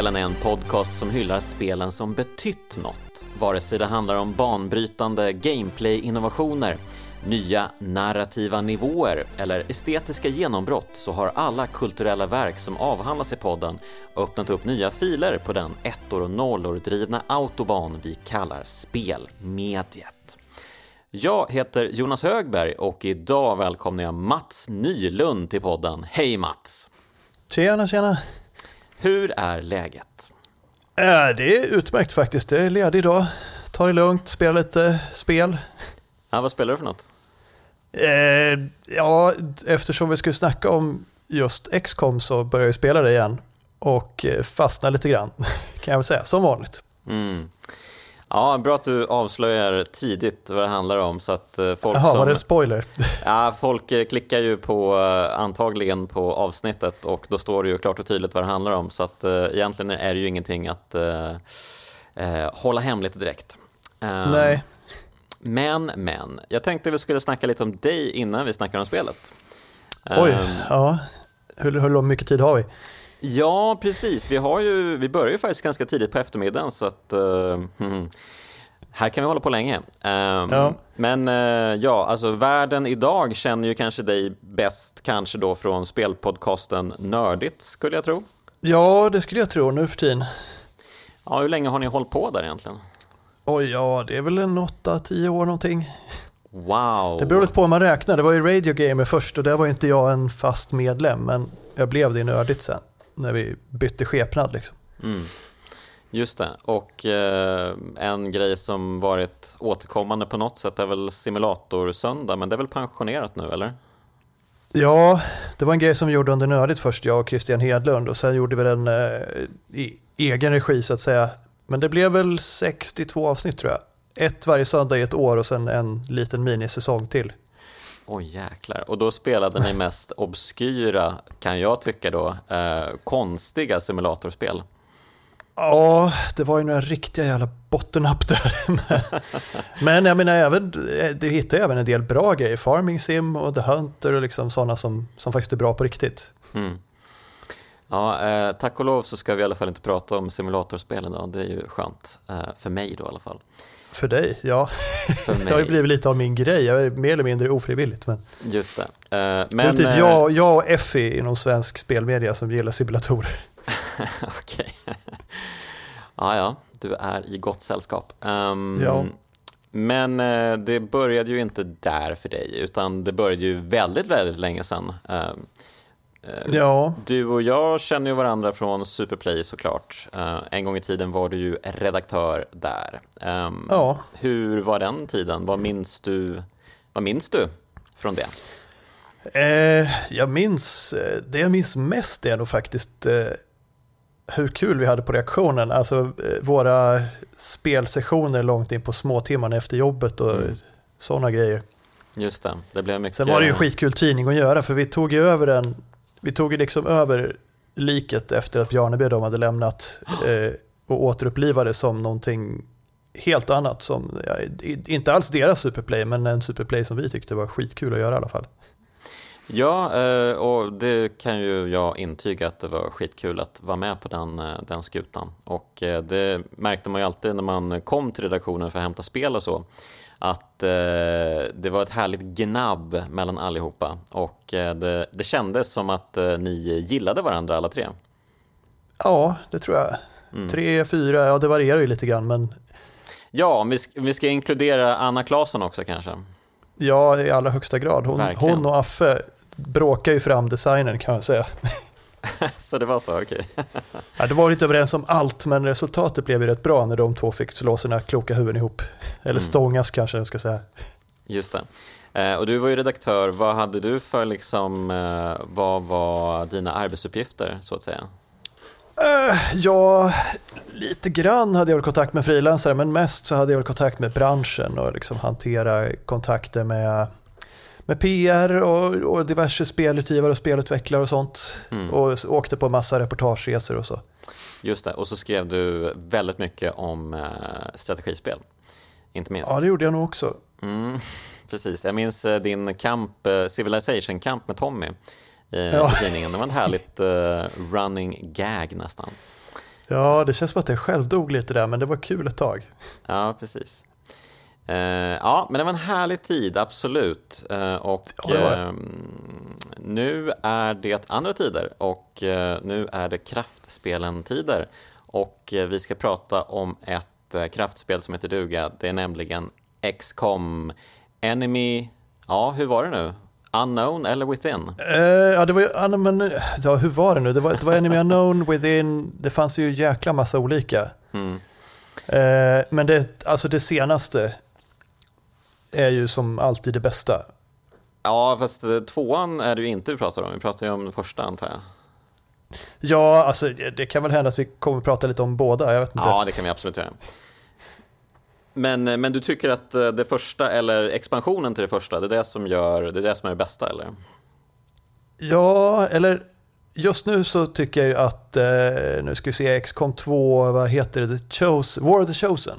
spelen är en podcast som hyllar spelen som betytt något. Vare sig det handlar om banbrytande gameplay-innovationer, nya narrativa nivåer eller estetiska genombrott så har alla kulturella verk som avhandlas i podden öppnat upp nya filer på den ettor och nollor drivna autobahn vi kallar spelmediet. Jag heter Jonas Högberg och idag välkomnar jag Mats Nylund till podden. Hej Mats! Tjena, tjena! Hur är läget? Äh, det är utmärkt faktiskt. Det är ledig idag. Ta det lugnt, spela lite spel. Ja, vad spelar du för något? Eh, ja, eftersom vi skulle snacka om just XCOM så börjar jag spela det igen. Och eh, fastna lite grann, kan jag väl säga, som vanligt. Mm. Ja, bra att du avslöjar tidigt vad det handlar om så att eh, folk Jaha, som... var det en spoiler? Ja, folk eh, klickar ju på, eh, antagligen på avsnittet och då står det ju klart och tydligt vad det handlar om så att egentligen är det ju ingenting att eh, hålla hemligt direkt. Eh, Nej. Men, men, jag tänkte vi skulle snacka lite om dig innan vi snackar om spelet. Oj, Ehm, ja. Hur, hur mycket tid har vi? Ja, precis. Vi, har ju, vi börjar ju faktiskt ganska tidigt på eftermiddagen så att hmm. här kan vi hålla på länge. Ehm, Ja. Men eh, ja, alltså världen idag känner ju kanske dig bäst kanske då från spelpodcasten Nördigt skulle jag tro. Ja, det skulle jag tro nu för tiden. Ja, hur länge har ni hållit på där egentligen? Oj, ja, det är väl en 8-10 år någonting. Wow! Det beror lite på hur man räknar. Det var ju Radio Gamer först och där var inte jag en fast medlem, men jag blev det nördigt sen. När vi bytte skepnad liksom. Mm. Just det, och eh, en grej som varit återkommande på något sätt är väl simulatorsöndag, men det är väl pensionerat nu eller? Ja, det var en grej som vi gjorde under nördigt först, jag och Christian Hedlund. Och sen gjorde vi den eh, i egen regi så att säga. Men det blev väl 62 avsnitt tror jag. Ett varje söndag i ett år och sen en liten minisäsong till. Oj jäklar, och då spelade ni mest obskyra, kan jag tycka då, eh, konstiga simulatorspel. Ja, det var ju några riktiga jävla bottennapp där. Men jag menar, även, du hittar ju även en del bra grejer. Farming Sim och The Hunter och liksom sådana som, som faktiskt är bra på riktigt. Mm. Ja, eh, tack och lov så ska vi i alla fall inte prata om simulatorspel idag, det är ju skönt. Eh, för mig då i alla fall. För dig, ja. För Det har ju mig, blivit lite av min grej. Jag är mer eller mindre ofrivilligt. Men, just det. Eh, det är men, typ eh, jag, jag och Effie inom svensk spelmedia som gillar simulatorer. Okej. ja, ja, du är i gott sällskap. Ehm, Ja. Men eh, det började ju inte där för dig, utan det började ju väldigt, väldigt länge sedan. Eh, Ja, Du och jag känner ju varandra från Superplay såklart. Eh, en gång i tiden var du ju redaktör där. Ehm, ja. Hur var den tiden? Vad minns du, vad minns du från det? Eh, jag minns, eh, det jag minns mest är nog faktiskt eh, hur kul vi hade på reaktionen. Alltså eh, våra spelsessioner långt in på småtimmarna efter jobbet och Mm. sådana grejer. Just det, det blev mycket... Sen var det ju skitkul tidning att göra för vi tog ju över den, vi tog ju liksom över liket efter att Bjarneby de hade lämnat eh, och återupplivade som någonting helt annat som, ja, inte alls deras superplay men en superplay som vi tyckte var skitkul att göra i alla fall. Ja, eh, och det kan ju jag intyga att det var skitkul att vara med på den, eh, den skutan. Och eh, det märkte man ju alltid när man kom till redaktionen för att hämta spel och så. Att eh, det var ett härligt gnabb mellan allihopa. Och eh, det, det kändes som att eh, ni gillade varandra alla tre. Ja, det tror jag. Mm. Tre, fyra, ja det varierar ju lite grann men Ja, om vi, sk- vi ska inkludera Anna Claesson också kanske. ja i allra högsta grad. Hon, hon och Affe bråkar ju fram designen kan jag säga. så det var så, okej. Ja, det var inte överens om allt men resultatet blev ju rätt bra när de två fick slå sina kloka huvuden ihop. Eller Mm. stångas kanske jag ska säga. Just det. Eh, och du var ju redaktör. Vad hade du för, liksom, eh, vad var dina arbetsuppgifter så att säga? Eh, ja, lite grann hade jag väl kontakt med frilansare men mest så hade jag väl kontakt med branschen och liksom hantera kontakter med, med PR och, och diverse spelutgivare och spelutvecklare och sånt. Mm. Och åkte på massa reportageresor och så. Just det, och så skrev du väldigt mycket om eh, strategispel. Inte minst. Ja, det gjorde jag nog också. Mm, precis, jag minns eh, din kamp, eh, Civilization-kamp med Tommy eh, Ja. i tidningen. Det var en härligt eh, running gag nästan. Ja, det känns som att det självdog lite där, men det var kul ett tag. Ja, precis. Uh, ja, men det var en härlig tid, absolut. Uh, och uh, nu är det andra tider och nu är det kraftspelen-tider. Och vi ska prata om ett kraftspel som heter duga. Det är nämligen XCOM Enemy... Ja, hur var det nu? Unknown eller Within? ja, det var ju, men, ja, hur var det nu? Det var, det var Enemy Unknown, Within, det fanns ju jäkla massa olika. Mm. men det, alltså det senaste är ju som alltid det bästa. Ja, fast eh, tvåan är det ju inte vi pratar om. Vi pratar ju om första antar jag. Ja, alltså det kan väl hända att vi kommer prata lite om båda. Jag vet inte. Ja, det kan vi absolut göra. Men, eh, men du tycker att eh, det första, eller expansionen till det första, det är det som, gör, det är det som är det bästa, eller? Ja, eller just nu så tycker jag ju att, nu ska vi se, XCOM 2, vad heter det, The Chose, War of the Chosen.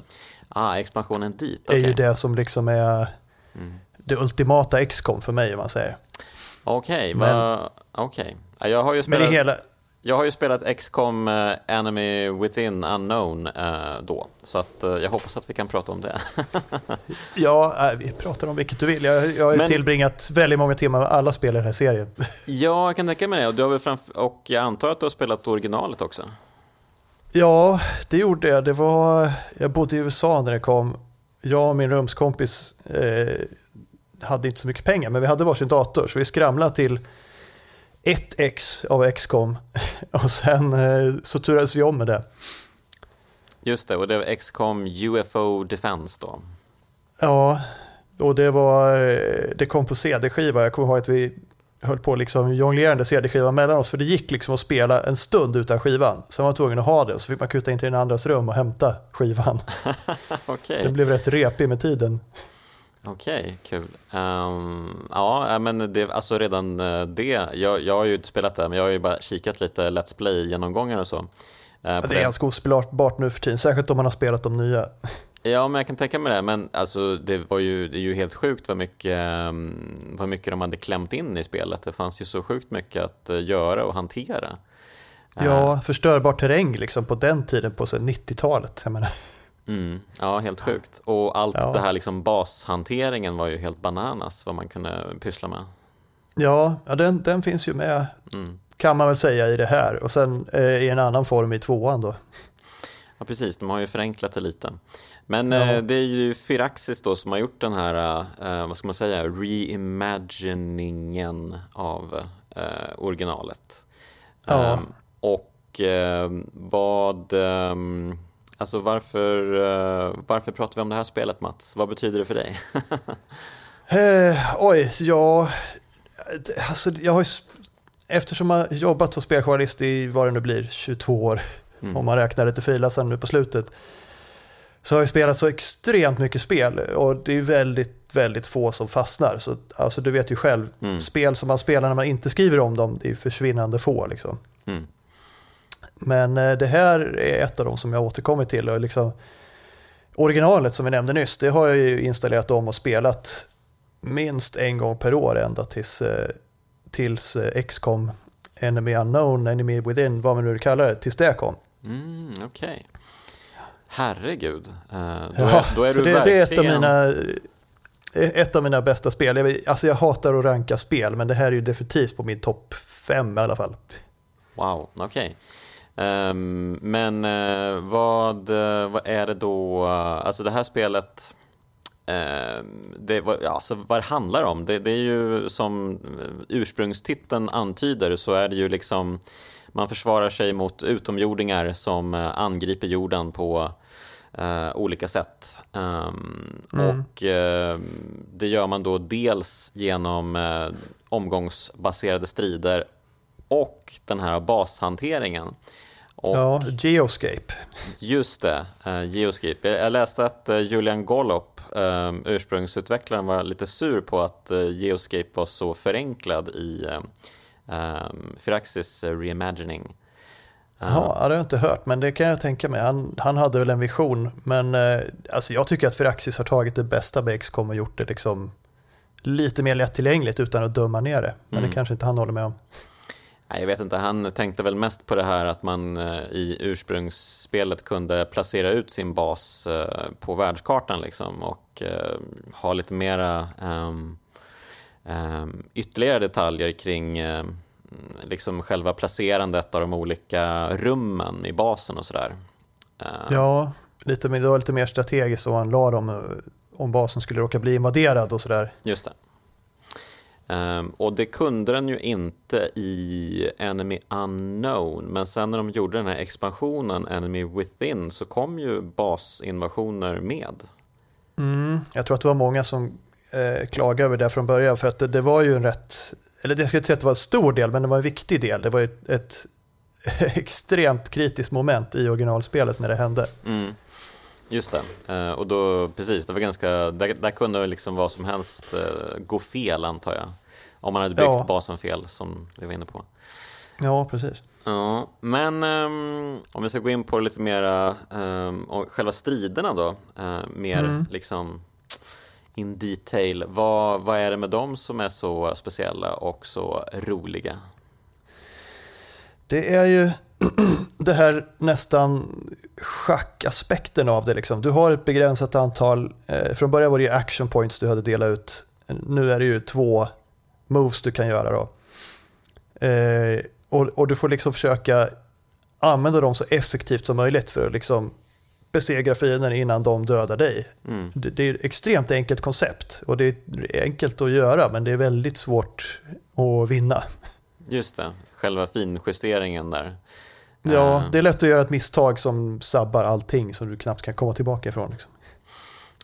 Ah, expansionen dit. Okay. är ju det som liksom är mm. det ultimata XCOM för mig om man säger. Okej, okay, okay. Jag har ju spelat... hela... Jag har ju spelat XCOM uh, Enemy Within Unknown uh, då, så att, uh, jag hoppas att vi kan prata om det. ja, vi pratar om vilket du vill. Jag, jag har Men... tillbringat väldigt många timmar med alla spel i den här serien. ja, jag kan tänka mig det. Och, du har väl framf- och jag antar att du har spelat originalet också? Ja, det gjorde jag. Det var, jag bodde i USA när det kom. Jag och min rumskompis eh, hade inte så mycket pengar, men vi hade varsin dator. Så vi skramlade till ett x av XCOM och sen eh, så turades vi om med det. Just det, och det var XCOM UFO Defense då? Ja, och det var, eh, det kom på CD-skiva. Jag kommer ihåg att vi höll på liksom jonglerande CD-skivan mellan oss. För det gick liksom att spela en stund utan skivan. Sen var man tvungen att ha det och så fick man kuta in till den andras rum och hämta skivan. okay. Det blev rätt repig med tiden. Okej, okay, kul. Um, ja, men det, alltså redan eh, det. Jag, jag har ju inte spelat det, men jag har ju bara kikat lite Let's Play-genomgångar och så. Uh, det är ganska ospelbart nu för tiden, särskilt om man har spelat de nya. Ja, men jag kan tänka mig det. Men alltså, det, var ju, det är ju helt sjukt vad mycket, mm, vad mycket de hade klämt in i spelet. Det fanns ju så sjukt mycket att eh, göra och hantera. Ja, förstörbar terräng liksom på den tiden, på 90-talet. Mm, ja, helt sjukt. Och allt ja. det här liksom bashanteringen var ju helt bananas vad man kunde pyssla med. Ja, ja den, den finns ju med, mm. kan man väl säga, i det här. Och sen eh, i en annan form i tvåan då. Ja, precis. De har ju förenklat det lite. Men ja. eh, det är ju Firaxis då som har gjort den här, eh, vad ska man säga, reimaginingen av eh, originalet. Ja. Ehm, och ehm, vad, ehm, alltså varför, eh, varför pratar vi om det här spelet Mats? Vad betyder det för dig? Eh, oj, ja, alltså jag har ju, eftersom jag har jobbat som speljournalist i vad det nu blir, 22 år, mm. om man räknar lite frilansande nu på slutet, så har jag spelat så extremt mycket spel och det är väldigt, väldigt få som fastnar. Så, alltså, du vet ju själv, mm. spel som man spelar när man inte skriver om dem, det är försvinnande få. Liksom. Mm. Men eh, det här är ett av dem som jag återkommit till. Och liksom, originalet som vi nämnde nyss, det har jag ju installerat om och spelat minst en gång per år ända tills, eh, tills eh, XCOM Enemy Unknown, Enemy Within, vad man nu kallar det, tills det kom. Mm, okay. Herregud, uh, då, ja, är, då är du det, verkligen... Det är ett av mina, ett av mina bästa spel. Jag, alltså jag hatar att ranka spel, men det här är ju definitivt på min topp fem i alla fall. Wow, okej. Okay. Um, ehm, men uh, vad, uh, vad är det då, alltså det här spelet, uh, det, alltså vad det handlar om, det, det, är ju som ursprungstiteln antyder så är det ju liksom man försvarar sig mot utomjordingar som angriper jorden på Uh, olika sätt. Um, mm. Och uh, det gör man då dels genom uh, omgångsbaserade strider och den här bashanteringen. Och, ja, Geoscape. Just det, Geoscape. Jag läste att Julian Gollop, ursprungsutvecklaren, var lite sur på att Geoscape var så förenklad i Firaxis reimagining. Ja, det har jag inte hört, men det kan jag tänka mig. Han, han hade väl en vision, men eh, alltså jag tycker att Firaxis har tagit det bästa med XCOM och gjort det liksom lite mer lättillgängligt utan att döma ner det. Men mm. det kanske inte han håller med om. jag vet inte, han tänkte väl mest på det här att man eh, i ursprungsspelet kunde placera ut sin bas eh, på världskartan liksom och eh, ha lite mera um, um, ytterligare detaljer kring um, liksom själva placerandet av de olika rummen i basen och sådär. Ja, lite, det var lite mer strategiskt om man la dem om basen skulle råka bli invaderad och sådär. Just det. Um, och det kunde den ju inte i Enemy Unknown, men sen när de gjorde den här expansionen Enemy Within så kom ju basinvasioner med. Mm, jag tror att det var många som eh, klagade över det från början för att det, det, var ju en rätt, eller jag ska inte säga att det var en stor del, men det var en viktig del. Det var ett, ett extremt kritiskt moment i originalspelet när det hände. Mm. Just det, uh, och då precis, det var ganska, där, där kunde liksom vad som helst uh, gå fel antar jag. Om man hade byggt ja. basen fel som vi var inne på. Ja, precis. Ja, men um, om vi ska gå in på lite mera, um, själva striderna då, uh, mer mm. liksom in detail. Vad, vad är det med dem som är så speciella och så roliga? Det är ju det här nästan schackaspekten av det. Liksom. Du har ett begränsat antal, eh, från början var det ju action points du hade delat ut. Nu är det ju två moves du kan göra. Då. Eh, och, och, du får liksom försöka använda dem så effektivt som möjligt för att liksom besegra fienden innan de dödar dig. Mm. Det, det, är ett extremt enkelt koncept och det är enkelt att göra men det är väldigt svårt att vinna. Just det, själva finjusteringen där. Ja, eh. det är lätt att göra ett misstag som sabbar allting som du knappt kan komma tillbaka ifrån. Liksom.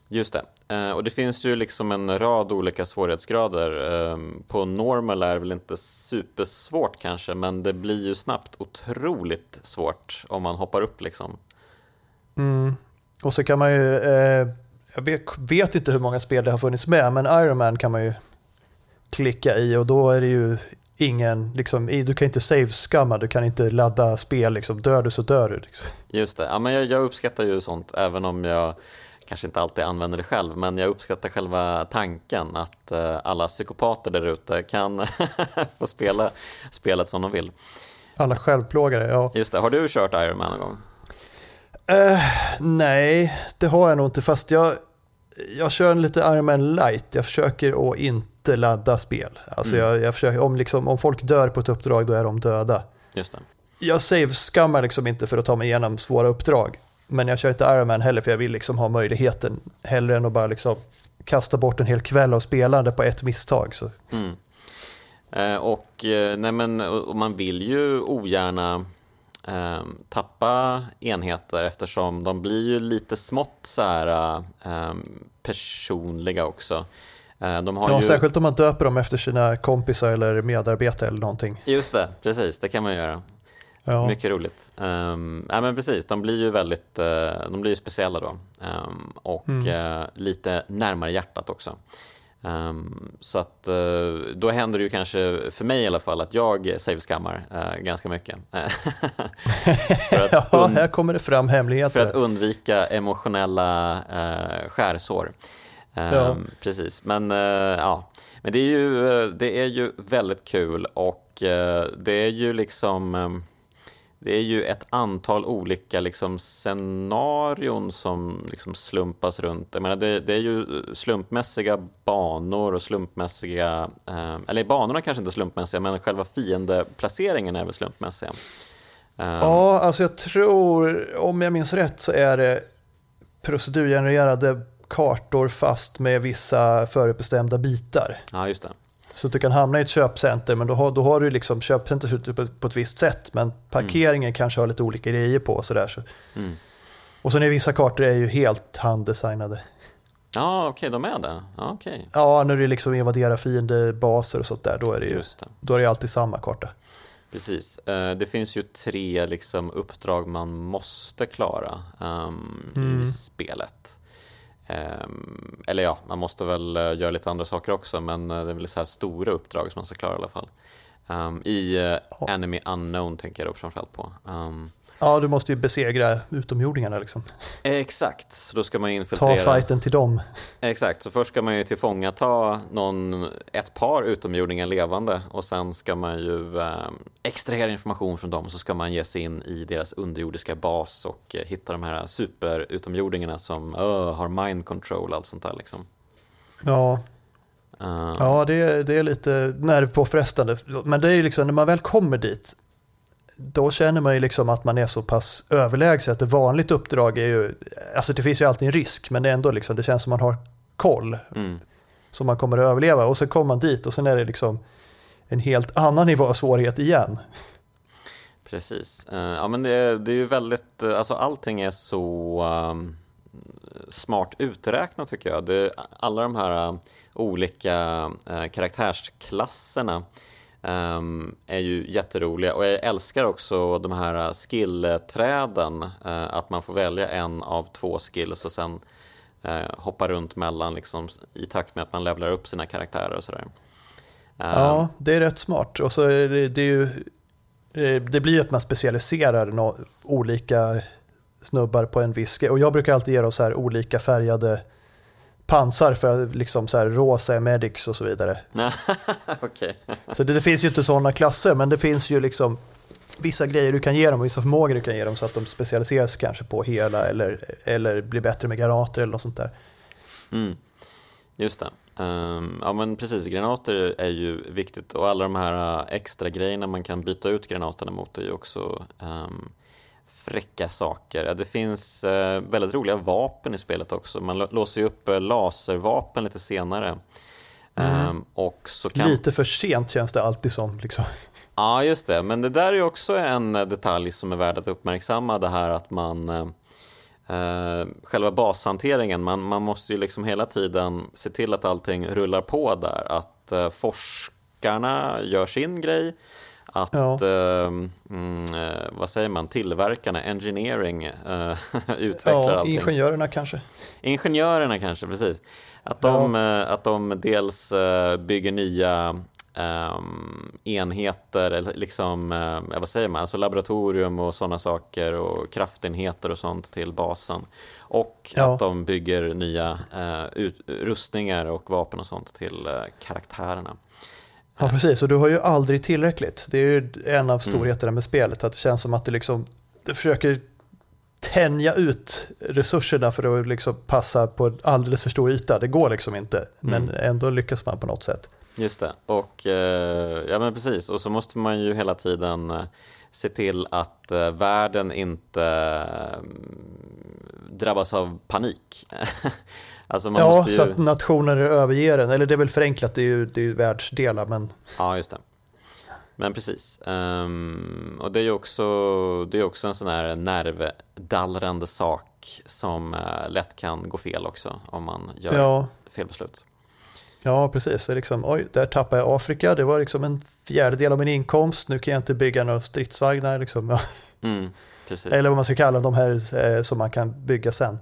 Just det. Eh, och det finns ju liksom en rad olika svårighetsgrader. Ehm, på normal är det väl inte supersvårt kanske, men det blir ju snabbt otroligt svårt om man hoppar upp liksom. Mm. Och så kan man ju, eh, jag vet, vet, inte hur många spel det har funnits med, men Iron Man kan man ju klicka i och då är det ju ingen, liksom, du kan inte save-skamma, du kan inte ladda spel, liksom, dör du så dör du. Liksom. Just det, ja, men jag, jag uppskattar ju sånt även om jag kanske inte alltid använder det själv, men jag uppskattar själva tanken att uh, alla psykopater där ute kan få spela spelet som de vill. Alla självplågare, ja. Just det, har du kört Iron Man någon gång? Uh, nej, det har jag nog inte, fast jag, jag kör en lite Iron Man light. Jag försöker att inte ladda spel. Alltså mm. jag, jag försöker, om, liksom, om folk dör på ett uppdrag, då är de döda. Just det. Jag save-skammar liksom inte för att ta mig igenom svåra uppdrag. Men jag kör inte Ironman heller för jag vill liksom ha möjligheten hellre än att bara liksom kasta bort en hel kväll av spelande på ett misstag. Så. Mm. Eh, och, eh, nej men, och man vill ju ogärna eh, tappa enheter eftersom de blir ju lite smått så här, eh, personliga också. Eh, de har ja, ju... Särskilt om man döper dem efter sina kompisar eller medarbetare eller någonting. Just det, precis, det kan man göra. Ja. Mycket roligt. Um, ja, men precis, de blir ju väldigt uh, de blir ju speciella då. Um, och mm. uh, lite närmare hjärtat också. Um, så att uh, då händer det ju kanske, för mig i alla fall, att jag save-skammar ganska mycket. ja, här kommer det fram hemligheter. För att undvika emotionella skärsår. Ja. Precis, men ja. Men det är, ju, det är ju väldigt kul och det är ju liksom det är ju ett antal olika liksom, scenarion som liksom slumpas runt. Jag menar, det, det är ju slumpmässiga banor och slumpmässiga... Eh, eller banorna kanske inte är slumpmässiga, men själva fiendeplaceringen är väl slumpmässiga. Um, ja, alltså jag tror, om jag minns rätt, så är det procedurgenererade kartor fast med vissa förutbestämda bitar. Ja, just det. Så att du kan hamna i ett köpcenter, men då har, då har du liksom köpcenter ut på, på ett visst sätt, men parkeringen mm. kanske har lite olika grejer på. Så där, så. Mm. Och sen är vissa kartor är ju helt handdesignade. Ja, okej, okay, de är det? Ja, okay. ja, när du liksom invaderar fiendebaser och sånt där, då är det ju det. Då är det alltid samma karta. Precis. Eh, det finns ju tre liksom, uppdrag man måste klara um, mm. i spelet. Ehm, eller ja, man måste väl eh, göra lite andra saker också, men eh, det är väl så här stora uppdrag som man ska klara i alla fall. Um, I uh, Enemy Unknown tänker jag då framförallt på. Um, Ja, du måste ju besegra utomjordingarna liksom. Exakt, så då ska man Ta infiltrera. fighten till dem. Exakt, så först ska man ju tillfångata någon, ett par utomjordingar levande och sen ska man ju eh, extrahera information från dem och så ska man ge sig in i deras underjordiska bas och eh, hitta de här superutomjordingarna som uh, har mind control och allt sånt där liksom. Ja, Eh, ja det, är, det är lite nervpåfrestande. Men det är ju liksom, när man väl kommer dit, då känner man ju liksom att man är så pass överlägsen att ett vanligt uppdrag är ju, alltså det finns ju alltid en risk, men det är ändå liksom, det känns som man har koll, mm, som man kommer att överleva. Och så kommer man dit och sen är det liksom en helt annan nivå av svårighet igen. precis. Eh, ja men det, det är ju väldigt, eh, alltså allting är så ehm, smart uträknat tycker jag. Det, alla de här eh, olika eh, karaktärsklasserna Um, är ju jätteroliga och jag älskar också de här eh, skillträden, uh, eh, att man får välja en av två skills och sen uh, hoppa runt mellan liksom, i takt med att man levlar upp sina karaktärer och sådär. Ehm, Ja, det är rätt smart. Och så är det, det är ju, det blir ju att man specialiserar no, olika snubbar på en viss. Och jag brukar alltid ge dem så här olika färgade pansar för att liksom så här rosa är medics och så vidare. Okej. Så det, det finns ju inte sådana klasser, men det finns ju liksom vissa grejer du kan ge dem och vissa förmågor du kan ge dem så att de specialiserar sig kanske på hela eller, eller blir bättre med granater eller något sånt där. Mm, just det. Ehm, ja men precis, granater är ju viktigt och alla de här äh, extra grejerna man kan byta ut granaterna mot är ju också um, fräcka saker. Det finns uh, väldigt roliga vapen i spelet också. Man lå- låser ju upp uh, laservapen lite senare. Ehm, och så kan... Lite för sent känns det alltid som. Liksom. Ja, just det. Men det där är också en eh, detalj som är värd att uppmärksamma. Det här att man eh, eh, själva bashanteringen, man, man måste ju liksom hela tiden se till att allting rullar på där. Att eh, forskarna gör sin grej. Att, Ja. eh, mm, eh, vad säger man, tillverkarna, engineering, eh, utvecklar Ja, allting. ingenjörerna kanske. Ingenjörerna kanske, precis. Att de, eh, att de dels eh, bygger nya ehm, enheter, eller liksom, ja, vad säger man, alltså laboratorium och sådana saker och kraftenheter och sånt till basen. Och Ja. att de bygger nya eh, ut, rustningar och vapen och sånt till eh, karaktärerna. Ja, precis. Och du har ju aldrig tillräckligt. Det är ju en av storheterna med spelet. Att det känns som att det liksom det försöker tänja ut resurserna för att liksom passa på en alldeles för stor yta. Det går liksom inte, men ändå lyckas man på något sätt. Just det, och eh, ja men precis, och så måste man ju hela tiden eh, se till att eh, världen inte eh, drabbas av panik. alltså man Ja, måste ju... så att nationer överger den. Eller det är väl förenklat, det är ju, det är ju världsdelar, men Ja, just det. Men precis. Ehm, och det är ju också, det är också en sån här nervdallrande sak som eh, lätt kan gå fel också om man gör ja, fel beslut. ja precis. Det är liksom, oj, där tappade jag Afrika. Det var liksom en fjärdedel av min inkomst. Nu kan jag inte bygga några stridsvagnar. Liksom. Mm. Eller vad man ska kalla de här eh, som man kan bygga sen.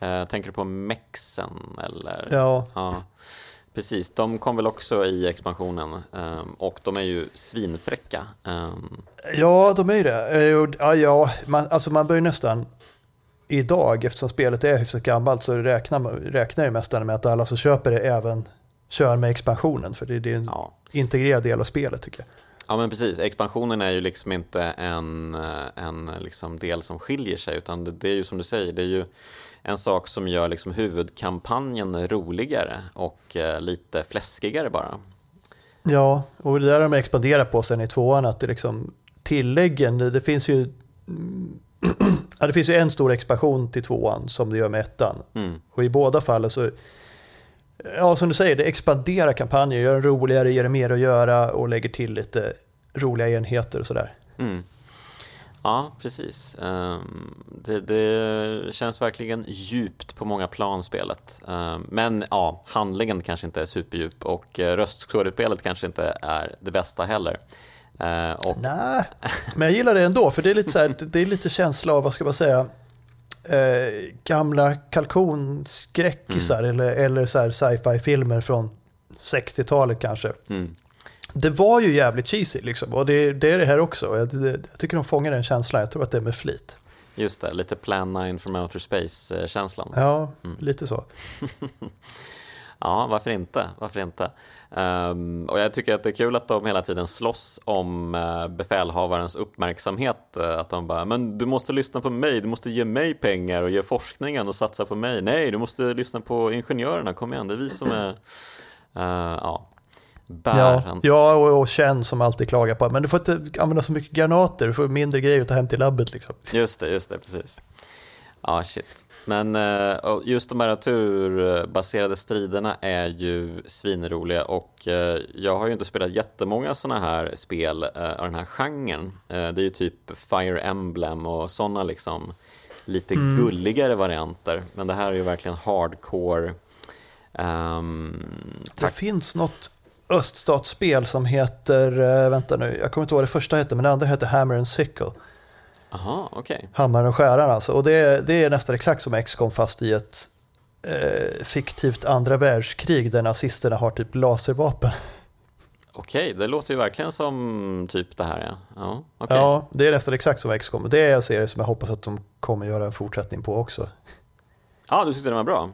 Eh, tänker du på Mexen eller? Ja, Ja, precis. De kom väl också i expansionen ehm, och de är ju svinfräcka. Ehm, Ja, de är ju det. Eh, Ja, ja man, alltså man bör ju nästan idag, eftersom spelet är hyfsat gammalt, så räknar, räknar jag nästan med att alla som köper det även kör med expansionen. För det, det är en ja. integrerad del av spelet tycker jag. Ja, men precis. Expansionen är ju liksom inte en, eh, en liksom del som skiljer sig utan det, det är ju som du säger, det är ju en sak som gör liksom huvudkampanjen roligare och eh, lite fläskigare bara. Ja, och det där har de expanderat på sen i tvåan, att det liksom tilläggen, det, det finns ju ja, det finns ju en stor expansion till tvåan som det gör med ettan. Mm. Och i båda fallen så, ja som du säger, det expanderar kampanjen, gör den roligare, ger det mer att göra och lägger till lite roliga enheter och sådär. Mm. Ja, precis. Ehm, det, det känns verkligen djupt på många plan spelet. Ehm, men ja, handlingen kanske inte är superdjup och eh, röstskådespelet kanske inte är det bästa heller. Eh, och, Nej, men jag gillar det ändå, för det är lite, så här, det är lite känsla av, vad ska man säga, eh, gamla kalkonskräckisar eller, eller så här sci-fi-filmer från 60-talet kanske. mm, det var ju jävligt cheesy liksom, och det, det är det här också. Jag, det, jag tycker de fångar den känslan, jag tror att det är med flit. Just det, lite Plan 9 from Outer Space-känslan. Ja, mm. lite så. ja, varför inte? Varför inte? Um, och jag tycker att det är kul att de hela tiden slåss om uh, befälhavarens uppmärksamhet. Uh, att de bara, men du måste lyssna på mig, du måste ge mig pengar och ge forskningen och satsa på mig. Nej, du måste lyssna på ingenjörerna, kom igen, det är vi som är... Uh, ja, bär. Ja, ja och, och Chen som alltid klagar på men du får inte använda så mycket granater, du får mindre grejer att ta hem till labbet. Liksom. Just det, just det, precis. Ja, shit. Men eh, just de här turbaserade striderna är ju svinroliga och eh, jag har ju inte spelat jättemånga sådana här spel eh, av den här genren. Det är ju typ Fire Emblem och sådana liksom lite mm. gulligare varianter. Men det här är ju verkligen hardcore. Um, det finns något öststatsspel som heter, vänta nu, jag kommer inte ihåg vad det första hette, men det andra heter Hammer and Sickle. Aha, okay. Hammaren och skäran alltså. Och det, det är nästan exakt som XCOM fast i ett eh, fiktivt andra världskrig där nazisterna har typ laservapen. Okej, det låter ju verkligen som typ det här ja. Ja, okay. ja det är nästan exakt som XCOM. Det är en serie som jag hoppas att de kommer göra en fortsättning på också. Ja, du tyckte den var bra?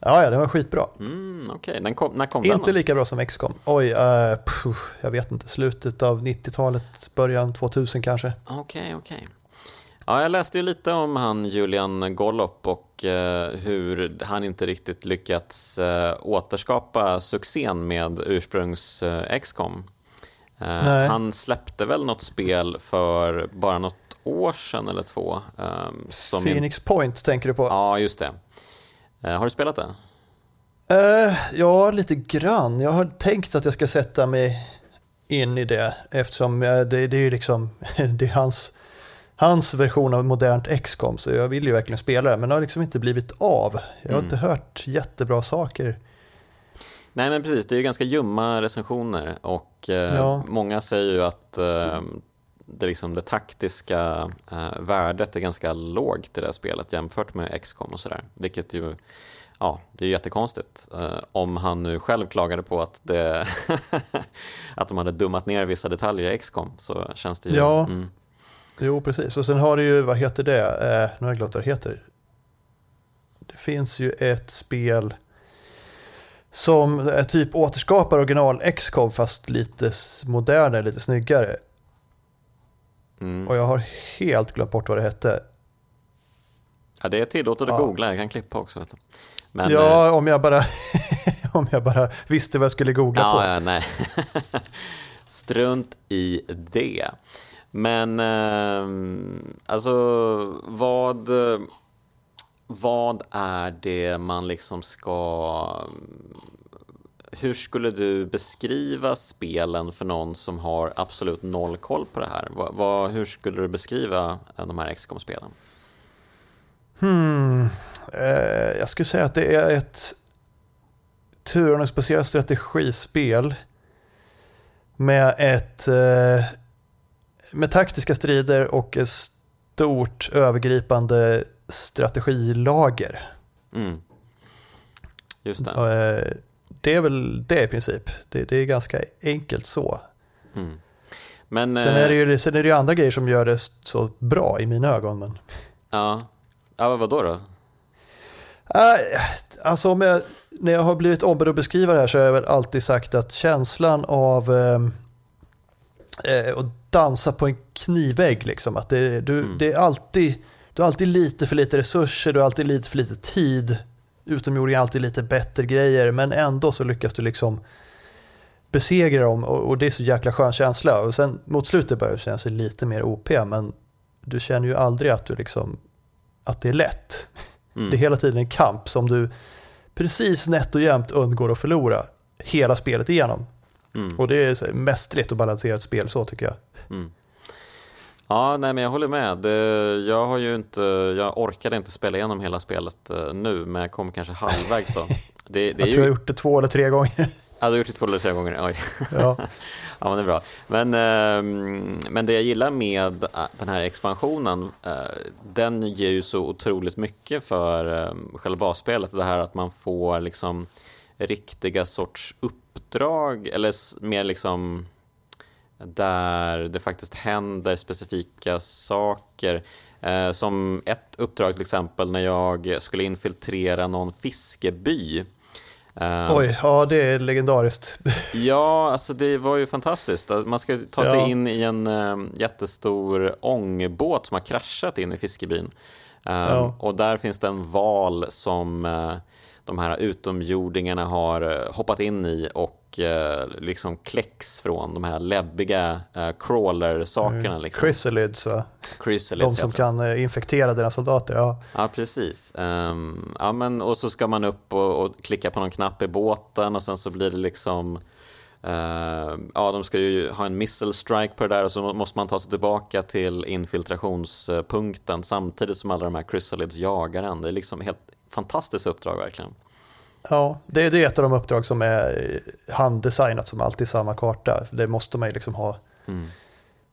Ja, ja, den var skitbra. Mm, okay. kom, när kom inte den? Lika bra som XCOM. Oj, uh, puh, jag vet inte. Slutet av 90-talet, början 2000 kanske. Okej, okay, okej. Okay. Ja, jag läste ju lite om han Julian Gollop och uh, hur han inte riktigt lyckats uh, återskapa succén med ursprungs uh, XCOM. han släppte väl något spel för bara något år sedan eller två. Som Phoenix in... Point tänker du på? Ja, just det. Eh, har du spelat det? Uh, ja, lite grann. Jag har tänkt att jag ska sätta mig in i det eftersom det, det är liksom det är hans, hans version av modernt XCOM så jag vill ju verkligen spela det men det har liksom inte blivit av. Jag har mm. inte hört jättebra saker. Nej men precis, det är ju ganska ljumma recensioner och eh, ja. många säger ju att eh, det, liksom, det taktiska eh, värdet är ganska lågt i det här spelet jämfört med XCOM och sådär. Vilket ju, ja, det är jättekonstigt. Eh, om han nu själv klagade på att, det att de hade dummat ner vissa detaljer i XCOM så känns det ju... Ja, mm. jo precis. Och sen har du ju, vad heter det, eh, nu har jag glömt vad det heter. Det finns ju ett spel som typ återskapar original XCOM fast lite modernare, lite snyggare. Mm. Och jag har helt glömt bort vad det hette. Ja, det är tillåtet att googla, jag kan klippa också. Men, ja, eh... om, jag bara, om jag bara visste vad jag skulle googla ja, på. Ja, nej. Strunt i det. Men eh, alltså vad, vad är det man liksom ska hur skulle du beskriva spelen för någon som har absolut noll koll på det här? Vad, vad, hur skulle du beskriva de här XCOM-spelen? Hmm. Eh, jag skulle säga att det är ett turordningsbaserat strategispel med ett eh, med taktiska strider och ett stort övergripande strategilager. Mm. Just det. Eh, det är väl det i princip. Det, det är ganska enkelt så. Mm. Men, sen, är det ju, sen är det ju andra grejer som gör det så bra i mina ögon. Men... Ja, ja vad då? då? Alltså om jag, när jag har blivit ombedd att beskriva det här så har jag väl alltid sagt att känslan av ehm, eh, att dansa på en knivvägg, liksom, att det, du, mm. det är alltid, du har alltid lite för lite resurser, du har alltid lite för lite tid utomjordingar alltid lite bättre grejer men ändå så lyckas du liksom besegra dem och, det är så jäkla skön känsla. Och sen mot slutet börjar det kännas lite mer OP men du känner ju aldrig att du liksom att det är lätt. Mm. Det är hela tiden en kamp som du precis nätt och jämnt undgår att förlora hela spelet igenom. Mm. Och det är mästerligt att balansera ett spel så tycker jag. Mm. Ja, nej, men jag håller med. Jag, har ju inte, jag orkade inte spela igenom hela spelet eh, nu, men jag kom kanske halvvägs då. Det, det jag tror ju... jag har gjort det två eller tre gånger. Ja, du har gjort det två eller tre gånger? Oj. Ja. ja, men det är bra. Men, ehm, men det jag gillar med äh, den här expansionen, äh, den ger ju så otroligt mycket för ehm, själva basspelet. Det här att man får liksom riktiga sorts uppdrag eller mer liksom där det faktiskt händer specifika saker. Eh, som ett uppdrag till exempel när jag skulle infiltrera någon fiskeby. Eh, Oj, ja det är legendariskt. ja, alltså det var ju fantastiskt. Man ska ta sig ja. in i en äh, jättestor ångbåt som har kraschat in i fiskebyn. Äh, ja. Och där finns det en val som äh, de här utomjordingarna har hoppat in i och liksom kläcks från de här läbbiga crawler-sakerna. Mm. Liksom. Chrysalids va? Chrysalids, de som kan infektera dina soldater, ja. Ja, precis. Um, ja, men, och så ska man upp och, och, klicka på någon knapp i båten och sen så blir det liksom Uh, ja, de ska ju ha en missile strike på det där och så måste man ta sig tillbaka till infiltrationspunkten samtidigt som alla de här chrysalids jagar en. Det är liksom helt fantastiskt uppdrag verkligen. Ja, det är, ett av de uppdrag som är handdesignat som alltid samma karta. Det måste man ju liksom ha. Mm.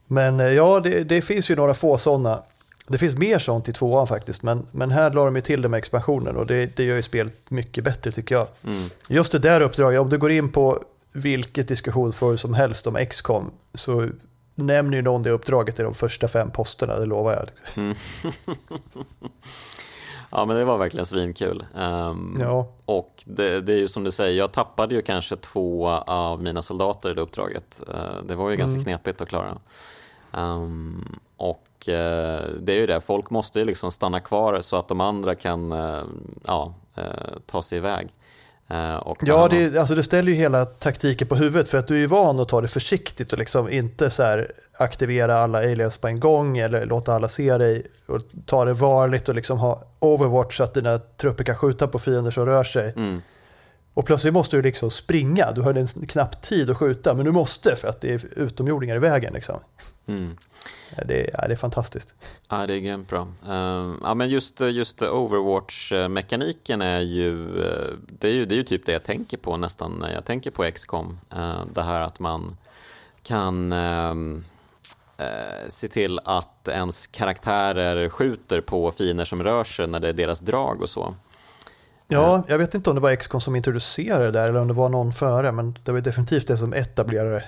Men eh, ja, det, det, finns ju några få sådana. Det finns mer sånt i tvåan faktiskt, men, men här la de ju till det med expansionen och det, det gör ju spelet mycket bättre tycker jag. Mm. Just det där uppdraget, om du går in på vilket diskussionsforum som helst om XCOM så nämner ju någon det uppdraget i de första fem posterna, det lovar jag. Mm. ja men det var verkligen svinkul. Um, ja. Och det, det, är ju som du säger, jag tappade ju kanske två av mina soldater i det uppdraget. Uh, det var ju ganska mm. knepigt att klara. Um, och uh, det är ju det, folk måste ju liksom stanna kvar så att de andra kan uh, ja, ta sig iväg. Uh, ja, det, alltså det ställer ju hela taktiken på huvudet för att du är ju van att ta det försiktigt och liksom inte så aktivera alla aliens på en gång eller låta alla se dig och ta det varligt och liksom ha overwatch så att dina trupper kan skjuta på fiender som rör sig. Mm. Och plötsligt måste du liksom springa, du har en knapp tid att skjuta men du måste för att det är utomjordingar i vägen. Liksom. Mm. Det, ja, det är fantastiskt. Ja, det är grymt bra. Uh, ja, men just, just Overwatch-mekaniken är ju, uh, det är ju, det är ju typ det jag tänker på nästan när jag tänker på XCOM. Uh, det här att man kan ehm, eh, se till att ens karaktärer skjuter på fiender som rör sig när det är deras drag och så. Ja, jag vet inte om det var XCOM som introducerade det där eller om det var någon före, men det var definitivt det som etablerade det.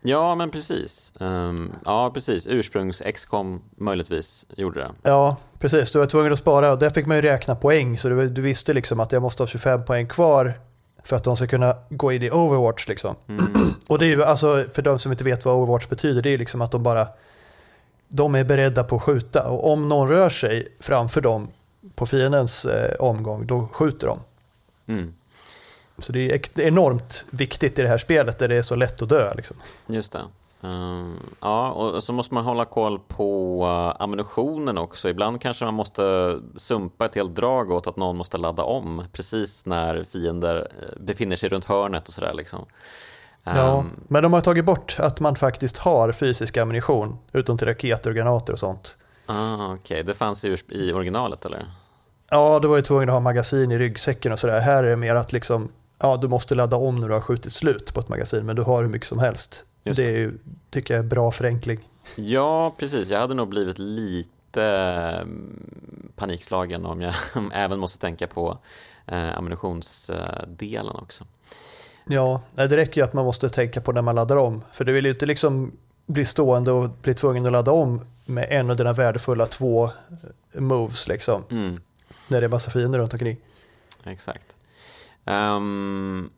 Ja, men precis. Um, ja, precis. Ursprungs XCOM möjligtvis gjorde det. Ja, precis. Du var tvungen att spara och där fick man ju räkna poäng. Så du, du visste liksom att jag måste ha 25 poäng kvar för att de ska kunna gå in i Overwatch. Liksom. Mm. och det är ju, alltså, för de som inte vet vad Overwatch betyder, det är ju liksom att de bara de är beredda på att skjuta. Och om någon rör sig framför dem på fiendens eh, omgång, då skjuter de. Mm. Så det är enormt viktigt i det här spelet där det är så lätt att dö. Liksom. Just det. Um, ja, och så måste man hålla koll på uh, ammunitionen också. Ibland kanske man måste sumpa ett helt drag åt att någon måste ladda om precis när fiender uh, befinner sig runt hörnet och sådär. Liksom. Um, ja, men de har tagit bort att man faktiskt har fysisk ammunition, utom till raketer och granater och sånt. Ah, Okej, okay. det fanns i, i originalet eller? Ja, det var ju tvungen att ha magasin i ryggsäcken och sådär. Här är det mer att liksom ja, du måste ladda om när du har skjutit slut på ett magasin, men du har hur mycket som helst. Just det är ju, tycker jag är bra förenkling. Ja, precis. Jag hade nog blivit lite mm, panikslagen om jag även måste tänka på eh, ammunitionsdelen också. Ja, det räcker ju att man måste tänka på när man laddar om. För du vill ju inte liksom bli stående och bli tvungen att ladda om med en av dina värdefulla två moves liksom. Mm. När det är massa fiender runt omkring. Exakt. Um,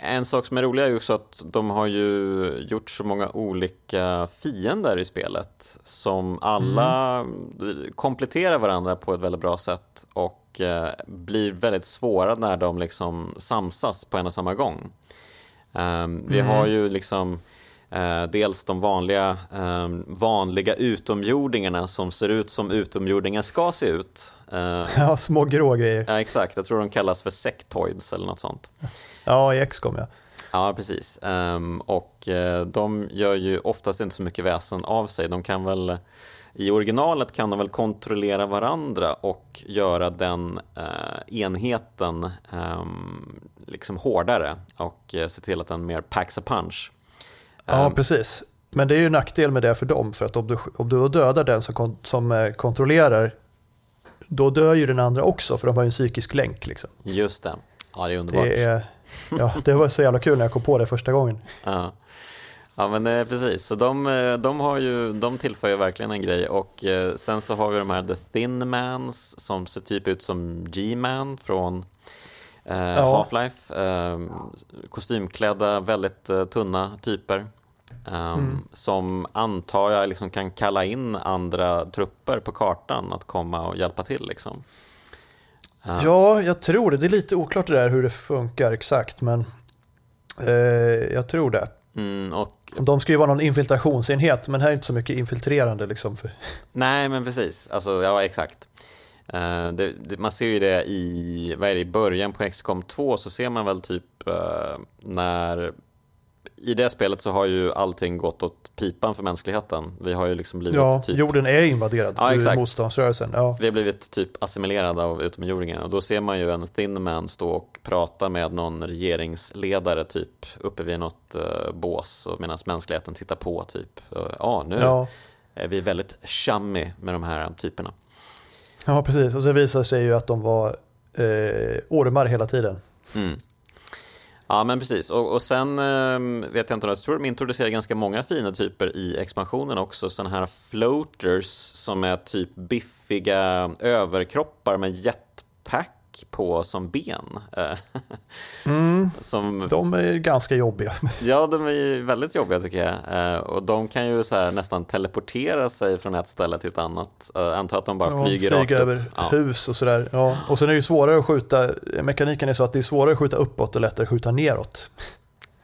en sak som är rolig är ju också att de har ju gjort så många olika fiender i spelet som alla mm. kompletterar varandra på ett väldigt bra sätt och eh, blir väldigt svåra när de liksom samsas på en och samma gång. Um, vi har ju liksom Eh, dels de vanliga, eh, vanliga utomjordingarna som ser ut som utomjordingar ska se ut. Eh, ja, små grå grejer. Ja, exakt. Jag tror de kallas för sektoids eller något sånt. Ja, i XCOM ja. Ja, precis. Um, och de gör ju oftast inte så mycket väsen av sig. De kan väl, i originalet kan de väl kontrollera varandra och göra den uh, enheten um, liksom hårdare och uh, se till att den mer packs a punch. Ja, um, precis. Men det är ju nackdel med det för dem, för att om du, om du dödar den som, som eh, kontrollerar, då dör ju den andra också, för de har ju en psykisk länk. Liksom. Just det. Ja, det är underbart. Det, är, ja, det var så jävla kul när jag kom på det första gången. Ja. Ja men eh, precis, så de, eh, de, har ju, de tillför ju verkligen en grej och eh, sen så har vi de här The Thin Mans som ser typ ut som G-Man från eh, Ja. Half-Life. Eh, kostymklädda, väldigt eh, tunna typer. eh, Som antar jag liksom kan kalla in andra trupper på kartan att komma och hjälpa till. Liksom. Ja, jag tror det. Det är lite oklart det där hur det funkar exakt, men eh, jag tror det. Mm, och De ska ju vara någon infiltrationsenhet, men här är inte så mycket infiltrerande. Liksom. Nej, men precis. Alltså, ja, exakt. Eh, det, det, man ser ju det i, vad är det, i början på XCOM 2 så ser man väl typ eh, när i det spelet så har ju allting gått åt pipan för mänskligheten. Vi har ju liksom blivit Ja, typ jorden är invaderad Ja, ur exakt. motståndsrörelsen. Ja. vi har blivit typ assimilerade av utomjordingar och då ser man ju en thin man stå och prata med någon regeringsledare typ uppe vid något uh, bås och medan mänskligheten tittar på typ. Uh, Ja, nu Ja. är vi väldigt chummy med de här typerna ja, precis. Och så visar det sig ju att de var eh, ormar hela tiden. Mm. Ja, men precis. Och, och sen eh, vet jag inte, jag tror de introducerar ganska många fina typer i expansionen också. Sådana här floaters som är typ biffiga överkroppar med jetpack på som ben. Eh, som, De är ganska jobbiga. ja, de är väldigt jobbiga tycker jag. Eh, och de kan ju så här nästan teleportera sig från ett ställe till ett annat. Eh, antar att de bara Ja, flyger upp. över Ja. hus och sådär. Ja. Och sen är det ju svårare att skjuta, mekaniken är så att det är svårare att skjuta uppåt och lättare att skjuta neråt.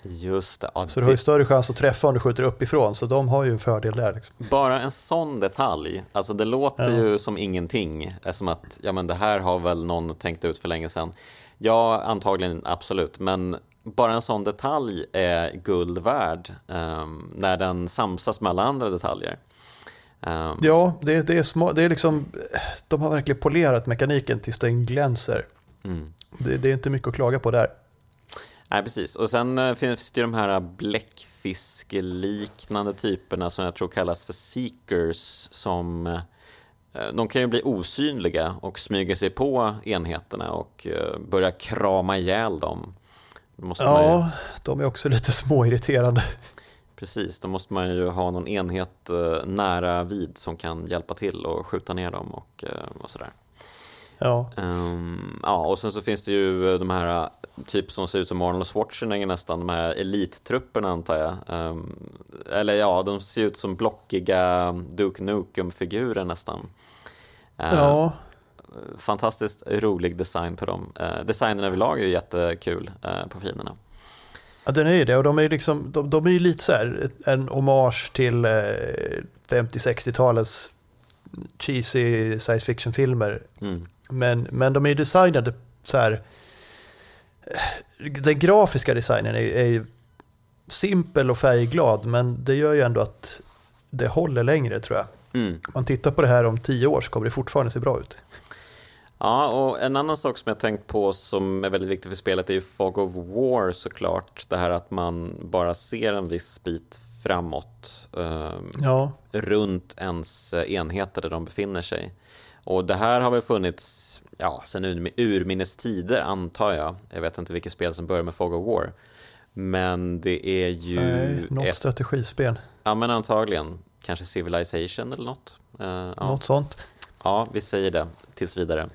Just det. Ja, Så du har ju större chans att träffa om du skjuter uppifrån, så de har ju en fördel där. liksom. Bara en sån detalj, alltså det låter Ja. ju som ingenting, eh, som att ja, men det här har väl någon tänkt ut för länge sedan. Ja, antagligen absolut, men bara en sån detalj är guld värd ehm, när den samsas med alla andra detaljer. Ehm, Ja, det, det, är små, det är liksom, de har verkligen polerat mekaniken tills den glänser. mm. Det, det är inte mycket att klaga på där. Nej, precis. Och sen eh, finns det ju de här bläckfiskliknande typerna som jag tror kallas för seekers som eh, de kan ju bli osynliga och smyga sig på enheterna och eh, börja krama ihjäl dem. Man ju, Ja, de är också lite småirriterande. precis, då måste man ju ha någon enhet eh, nära vid som kan hjälpa till och skjuta ner dem och, eh, och sådär. Ja, Ehm, ja, och sen så finns det ju de här typ som ser ut som Arnold Schwarzenegger nästan, de här elittrupperna antar jag. Ehm, eller ja, de ser ut som blockiga Duke Nukem-figurer nästan. Ehm, ja, Fantastiskt rolig design på dem. Uh, designen överlag är ju jättekul eh, på fienderna. ja den är det. Och de är ju liksom, de, de är lite så här en hommage till eh, 50-60-talets cheesy science fiction-filmer. Mm. Men, men de är ju designade så här. eh, Den grafiska designen är, är ju simpel och färgglad, men det gör ju ändå att det håller längre tror jag. Mm. Man tittar på det här om tio år så kommer det fortfarande se bra ut. Ja, och en annan sak som jag tänkt på som är väldigt viktig för spelet är ju Fog of War såklart. Det här att man bara ser en viss bit framåt ehm, Ja, runt ens eh, enheter där de befinner sig. Och det här har väl funnits ja, ur, urminnes tider antar jag. Jag vet inte vilket spel som börjar med Fog of War. Men det är ju nej, något ett, strategispel, ja men antagligen, kanske Civilization eller något. Eh, ja. något sånt. Ja, vi säger det tills vidare.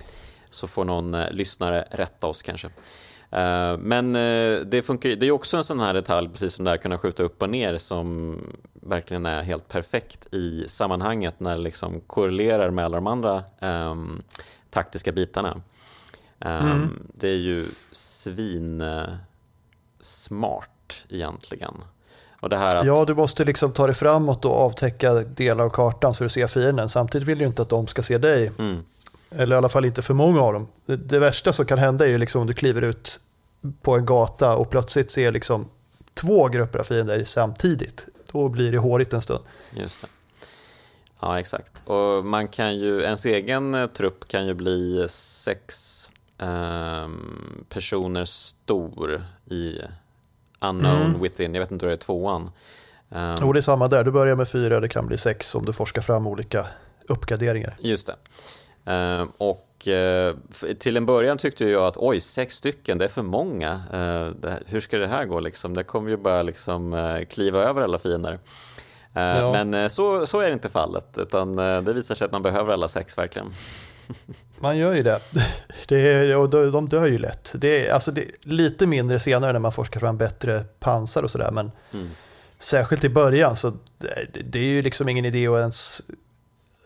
Så får någon eh, lyssnare rätta oss kanske. Eh, men eh, det funkar det är också en sån här detalj, precis som det här kunna skjuta upp och ner, som verkligen är helt perfekt i sammanhanget när det liksom korrelerar med alla de andra ehm, taktiska bitarna. Ehm, Mm. Det är ju svin eh, egentligen. Och det här att, Ja, du måste liksom ta dig framåt och avtäcka delar av kartan så du ser fienden. Samtidigt vill du inte att de ska se dig, mm, eller i alla fall inte för många av dem. Det, det värsta som kan hända är ju liksom om du kliver ut på en gata och plötsligt ser liksom två grupper av fiender samtidigt. Då blir det hårigt en stund. Just det. Ja, exakt. Och man kan ju, ens egen eh, trupp kan ju bli sex ehm, personer stor i Unknown Mm. Within. Jag vet inte hur det är tvåan. Ehm, Och det är samma där, du börjar med fyra, det kan bli sex om du forskar fram olika uppgraderingar. Just det. Ehm, och eh, till en början tyckte jag att oj, sex stycken, det är för många. Eh, det, hur ska det här gå liksom? Det kommer ju bara liksom eh, kliva över alla fiender. Eh, ja. Men eh, så, så är det inte fallet, utan det visar sig att man behöver alla sex verkligen. Man gör ju det. det är, och de dör ju lätt. Det är, alltså det är lite mindre senare när man forskar fram bättre pansar och sådär, men mm. särskilt i början så det, det är ju liksom ingen idé att ens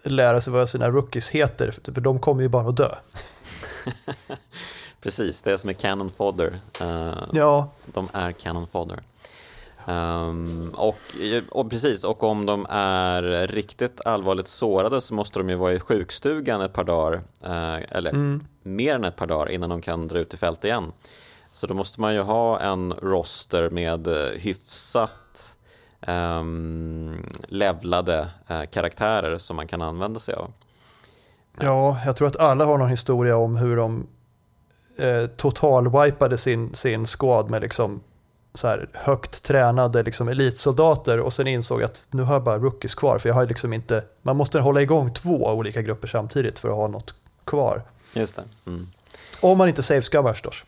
lära sig vad sina rookies heter, för de kommer ju bara att dö. Precis, det är som är canon fodder. Uh, ja. De är canon fodder. Um, och, och, precis, och om de är riktigt allvarligt sårade så måste de ju vara i sjukstugan ett par dagar, uh, eller mm. mer än ett par dagar innan de kan dra ut i fält igen. Så då måste man ju ha en roster med hyfsat um, levlade uh, karaktärer som man kan använda sig av. Ja, jag tror att alla har någon historia om hur de eh, total-wipade sin, sin squad med liksom så här högt tränade liksom elitsoldater och sen insåg att nu har jag bara rookies kvar för jag har liksom inte, man måste hålla igång två olika grupper samtidigt för att ha något kvar. Just det. Mm. Om man inte save förstås.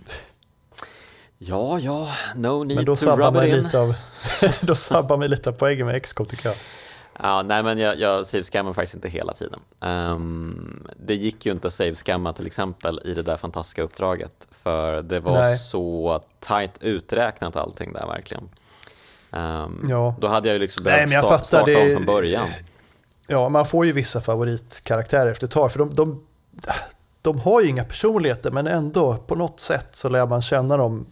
Ja, ja, no need Men då to rub it in. Lite av, då sabbar man lite av poängen med XCOM tycker jag. Ja, nej men jag, jag save faktiskt inte hela tiden. Um, det gick ju inte att save till exempel i det där fantastiska uppdraget för det var nej. så tajt uträknat allting där verkligen. Um, ja. Då hade jag ju liksom behövt nej, start, starta det, om från början. Ja, man får ju vissa favoritkaraktärer efter ett tag för de, de, de har ju inga personligheter men ändå på något sätt så lär man känna dem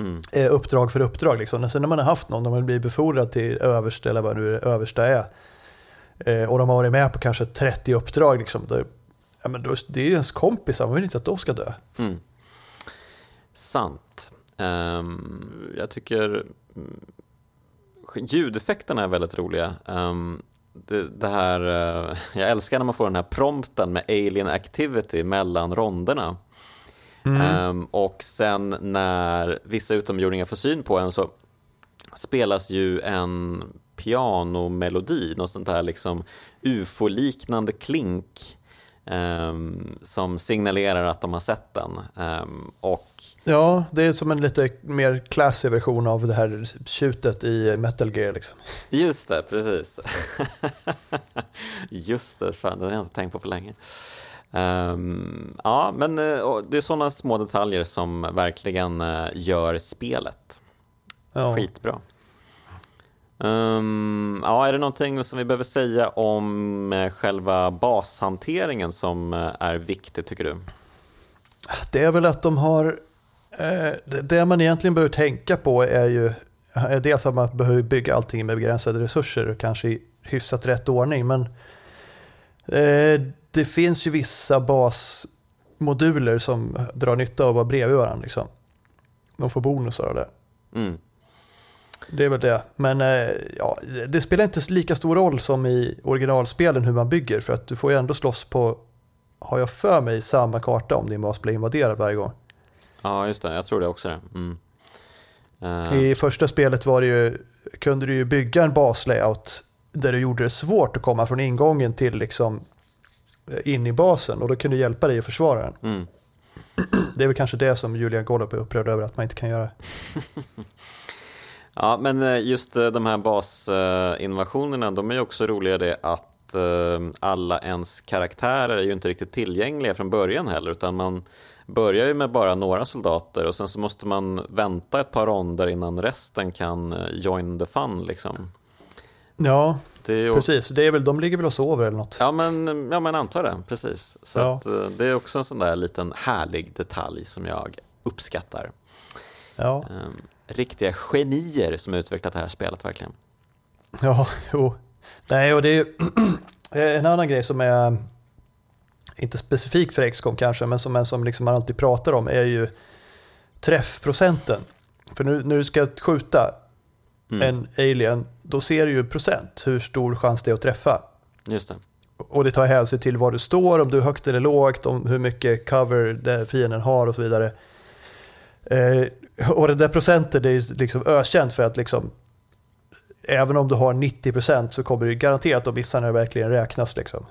Mm. Eh, uppdrag för uppdrag. Liksom. Sen när man har haft någon, om man blir befordrad till överste eller vad nu det översta är, eh, och de har varit med på kanske 30 uppdrag, liksom, då, ja, men det är ju ens kompisar, man vill inte att de ska dö. Mm. Sant. Um, jag tycker mm, ljudeffekterna är väldigt roliga. Um, det, det, här, uh, jag älskar när man får den här prompten med alien activity mellan ronderna. Mm. Um, och sen när vissa utomjordingar får syn på en så spelas ju en pianomelodi, något sånt här liksom ufo-liknande klink um, som signalerar att de har sett den. Um, och Ja, det är som en lite mer classy version av det här tjutet i Metal Gear. Liksom. Just det, precis. Just det, fan, det har jag inte tänkt på på länge. Um, ja, men uh, det är sådana små detaljer som verkligen uh, gör spelet ja. skitbra. Um, ja, är det någonting som vi behöver säga om uh, själva bashanteringen som är viktigt tycker du? Det är väl att de har, det man egentligen behöver tänka på är ju dels att man behöver bygga allting med begränsade resurser och kanske i hyfsat rätt ordning, men det finns ju vissa basmoduler som drar nytta av att vara bredvid varandra. Liksom. De får bonusar av det. Mm. Det är väl det. Men eh, ja, det spelar inte lika stor roll som i originalspelen hur man bygger. För att du får ju ändå slåss på, har jag för mig, samma karta om din bas blir invaderad varje gång. Ja, just det. Jag tror det också. Det. Mm. Uh. I första spelet var det ju, kunde du ju bygga en baslayout där du gjorde det svårt att komma från ingången till liksom in i basen och då kan du hjälpa dig att försvara den. Mm. Det är väl kanske det som Julian Golub är upprörd över att man inte kan göra. ja, men eh, just eh, de här basinvasionerna, de är ju också roliga det att eh, alla ens karaktärer är ju inte riktigt tillgängliga från början heller, utan man börjar ju med bara några soldater och sen så måste man vänta ett par ronder innan resten kan join the fun liksom. Ja, det är precis. Det är väl, de ligger väl och sover eller något. Ja, men, ja, men antar det. Precis. Så ja. att, eh, det är också en sån där liten härlig detalj som jag uppskattar. Ja. Um, riktiga genier som utvecklat det här spelet verkligen. Ja, jo. Nej, och det är en annan grej som är inte specifik för XCOM kanske, men som, som liksom man alltid pratar om är ju träffprocenten. För nu när du ska skjuta mm. en alien då ser du ju procent hur stor chans det är att träffa. Just det. Och det tar hänsyn till var du står, om du är högt eller lågt, om hur mycket cover fienden har och så vidare. Eh, och det där procentet är ju liksom ökänt för att liksom, även om du har 90% så kommer du garanterat att missa när det verkligen räknas. Liksom.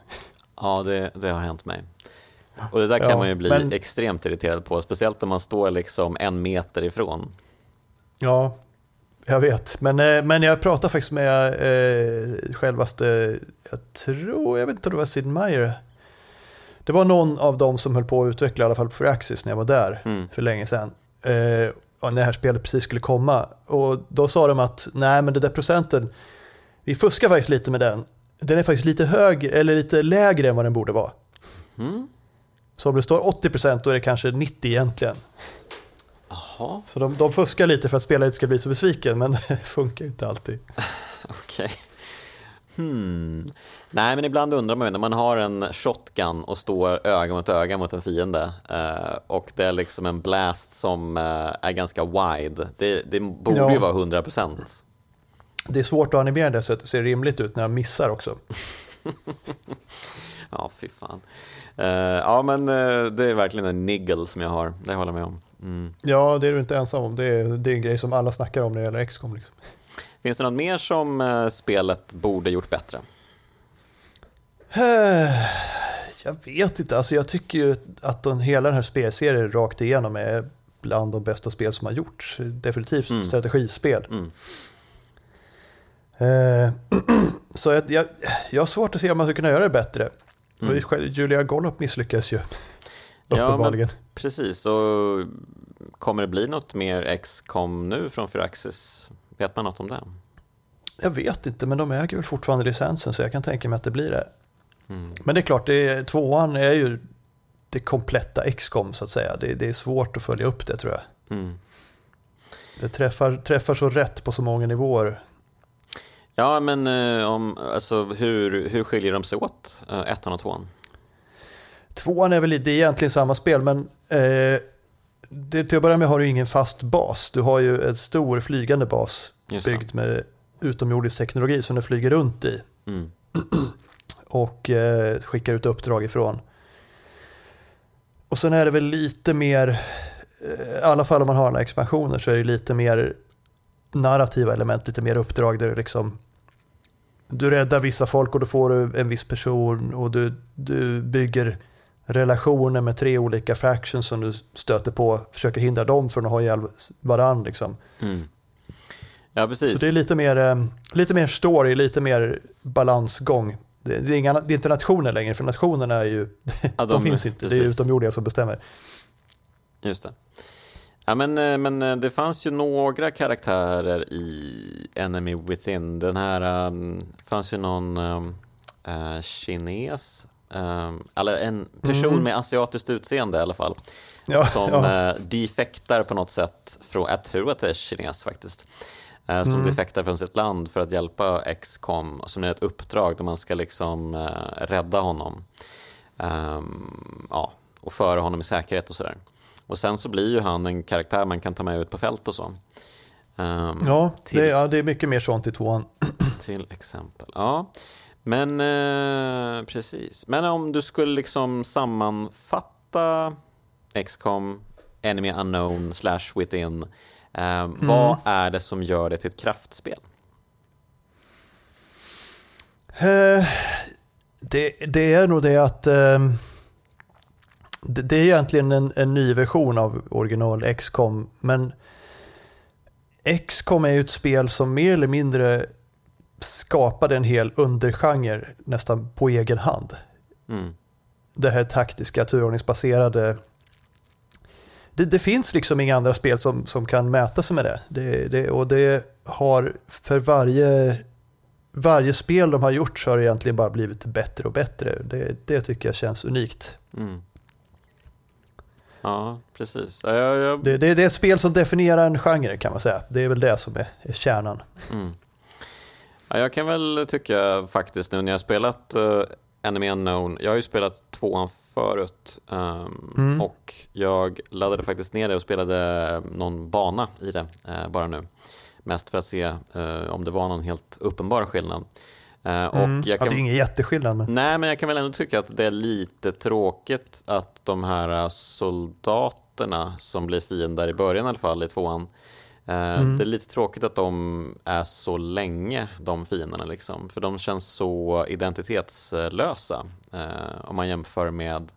Ja, det, det har hänt mig. Och det där kan ja, man ju bli men... extremt irriterad på, speciellt om man står liksom en meter ifrån. Ja, jag vet. Men, eh, men jag pratade faktiskt med eh, självaste, jag tror, jag vet inte om det var Sid Meier. Det var någon av dem som höll på att utveckla i alla fall för Axis när jag var där mm. för länge sedan. Eh, när det här spelet precis skulle komma. Och då sa de att nej men det där procenten, vi fuskar faktiskt lite med den. Den är faktiskt lite högre, eller lite lägre än vad den borde vara. Mm. Så om det står 80% då är det kanske 90 egentligen. Aha. Så de, de fuskar lite för att spelaren inte ska bli så besviken, men det funkar inte alltid. Okej. Okay. Hmm. Nej, men ibland undrar man ju när man har en shotgun och står öga mot öga mot en fiende eh, och det är liksom en blast som eh, är ganska wide. Det, det borde ja. ju vara 100 procent. Det är svårt att animera det så att det ser rimligt ut när de missar också. ja, fy fan. Uh, ja, men uh, det är verkligen en niggle som jag har, det håller jag med om. Mm. Ja, det är du inte ensam om. Det är, det är en grej som alla snackar om när det gäller XCOM. Liksom. Finns det något mer som uh, spelet borde gjort bättre? Jag vet inte, alltså jag tycker ju att den, hela den här spelserien rakt igenom är bland de bästa spel som har gjorts. Definitivt mm. strategispel. Mm. så jag, jag, jag har svårt att se om man ska kunna göra det bättre. Mm. Julia Gollop misslyckas ju. Uppenbarligen. Ja, precis, och kommer det bli något mer X-com nu från Firaxis? Vet man något om det? Jag vet inte, men de äger väl fortfarande licensen så jag kan tänka mig att det blir det. Mm. Men det är klart, det är, tvåan är ju det kompletta X-com så att säga. Det, det, är svårt att följa upp det tror jag. Mm. Det träffar, träffar så rätt på så många nivåer. Ja, men eh, om, alltså, hur, hur skiljer de sig åt, eh, ettan och tvåan? Tvåan är väl det är egentligen samma spel, men eh, det, till att börja med har du ingen fast bas. Du har ju en stor flygande bas byggd med utomjordisk teknologi som du flyger runt i. Mm. och eh, skickar ut uppdrag ifrån. Och sen är det väl lite mer, eh, i alla fall om man har några expansioner så är det lite mer narrativa element, lite mer uppdrag där du liksom du räddar vissa folk och då får du en viss person och du, du bygger relationer med tre olika factions som du stöter på, försöker hindra dem från att ha ihjäl varandra. Liksom. Mm. Ja, precis. Så det är lite mer, eh, lite mer story, lite mer balansgång. Det, är, inga, det är inte nationer längre, för nationerna är ju, ja, de, de, finns inte, precis. det är utomjordiga som bestämmer. Just det. Ja, men, eh, men eh, det fanns ju några karaktärer i Enemy Within. Den här, um, fanns ju någon um, uh, kines, um, eller en person mm. med asiatiskt utseende i alla fall. Ja, som ja. Uh, defektar på något sätt, från, jag tror att det är kines faktiskt. Uh, som mm. defektar från sitt land för att hjälpa XCOM, som är ett uppdrag där man ska liksom uh, rädda honom. Um, ja, och föra honom i säkerhet och sådär. Och sen så blir ju han en karaktär man kan ta med ut på fält och så. Um, ja, till, det, ja, det är mycket mer sånt i tvåan. Till exempel, ja. Men eh, precis. Men om du skulle liksom sammanfatta XCOM, Enemy Unknown, Slash Within. Eh, mm. Vad är det som gör det till ett kraftspel? Uh, det, det, är nog det att uh, det, det är egentligen en, en, ny version av original XCOM, men XCOM är ju ett spel som mer eller mindre skapade en hel undergenre nästan på egen hand. Mm. Det här taktiska, turordningsbaserade. Det, det, finns liksom inga andra spel som, som kan mäta sig med det. det, det och det har för varje, varje spel de har gjort så har det egentligen bara blivit bättre och bättre. Det, det tycker jag känns unikt. Mm. Ja, precis. Jag, jag... Det, det, det, är ett spel som definierar en genre kan man säga. Det är väl det som är, är kärnan. Mm. Ja, jag kan väl tycka faktiskt nu när jag spelat uh, Enemy Unknown, jag har ju spelat tvåan förut um, mm. och jag laddade faktiskt ner det och spelade någon bana i det uh, bara nu. Mest för att se uh, om det var någon helt uppenbar skillnad. Uh, och mm. jag kan... Ja, det är ingen jätteskillnad. Men... Nej, men jag kan väl ändå tycka att det är lite tråkigt att de här soldaterna som blir fiender i början i alla fall i tvåan, mm. det är lite tråkigt att de är så länge, de fienderna. Liksom. För de känns så identitetslösa uh, om man jämför med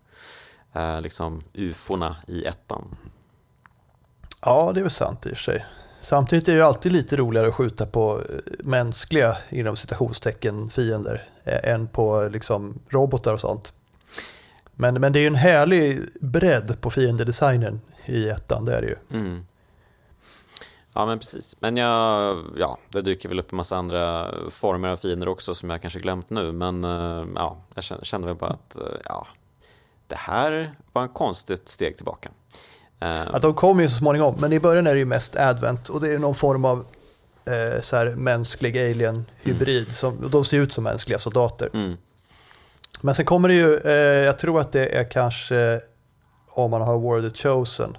eh, liksom ufona i ettan. Ja, det är väl sant i och för sig. Samtidigt är det ju alltid lite roligare att skjuta på eh, mänskliga, inom citationstecken, fiender eh, än på liksom, robotar och sånt. Men, men det är ju en härlig bredd på fiendedesignen i ettan, det är det ju. Mm. Ja men precis, men jag, ja, det dyker väl upp en massa andra former av fiender också som jag kanske glömt nu men eh, ja, jag kände väl bara att ja, det här var ett konstigt steg tillbaka. Uh, att de kommer ju så småningom, men i början är det ju mest advent och det är någon form av eh, så här mänsklig alien-hybrid. Mm. Som, de ser ut som mänskliga soldater. Mm. Men sen kommer det ju, eh, jag tror att det är kanske om man har War the Chosen.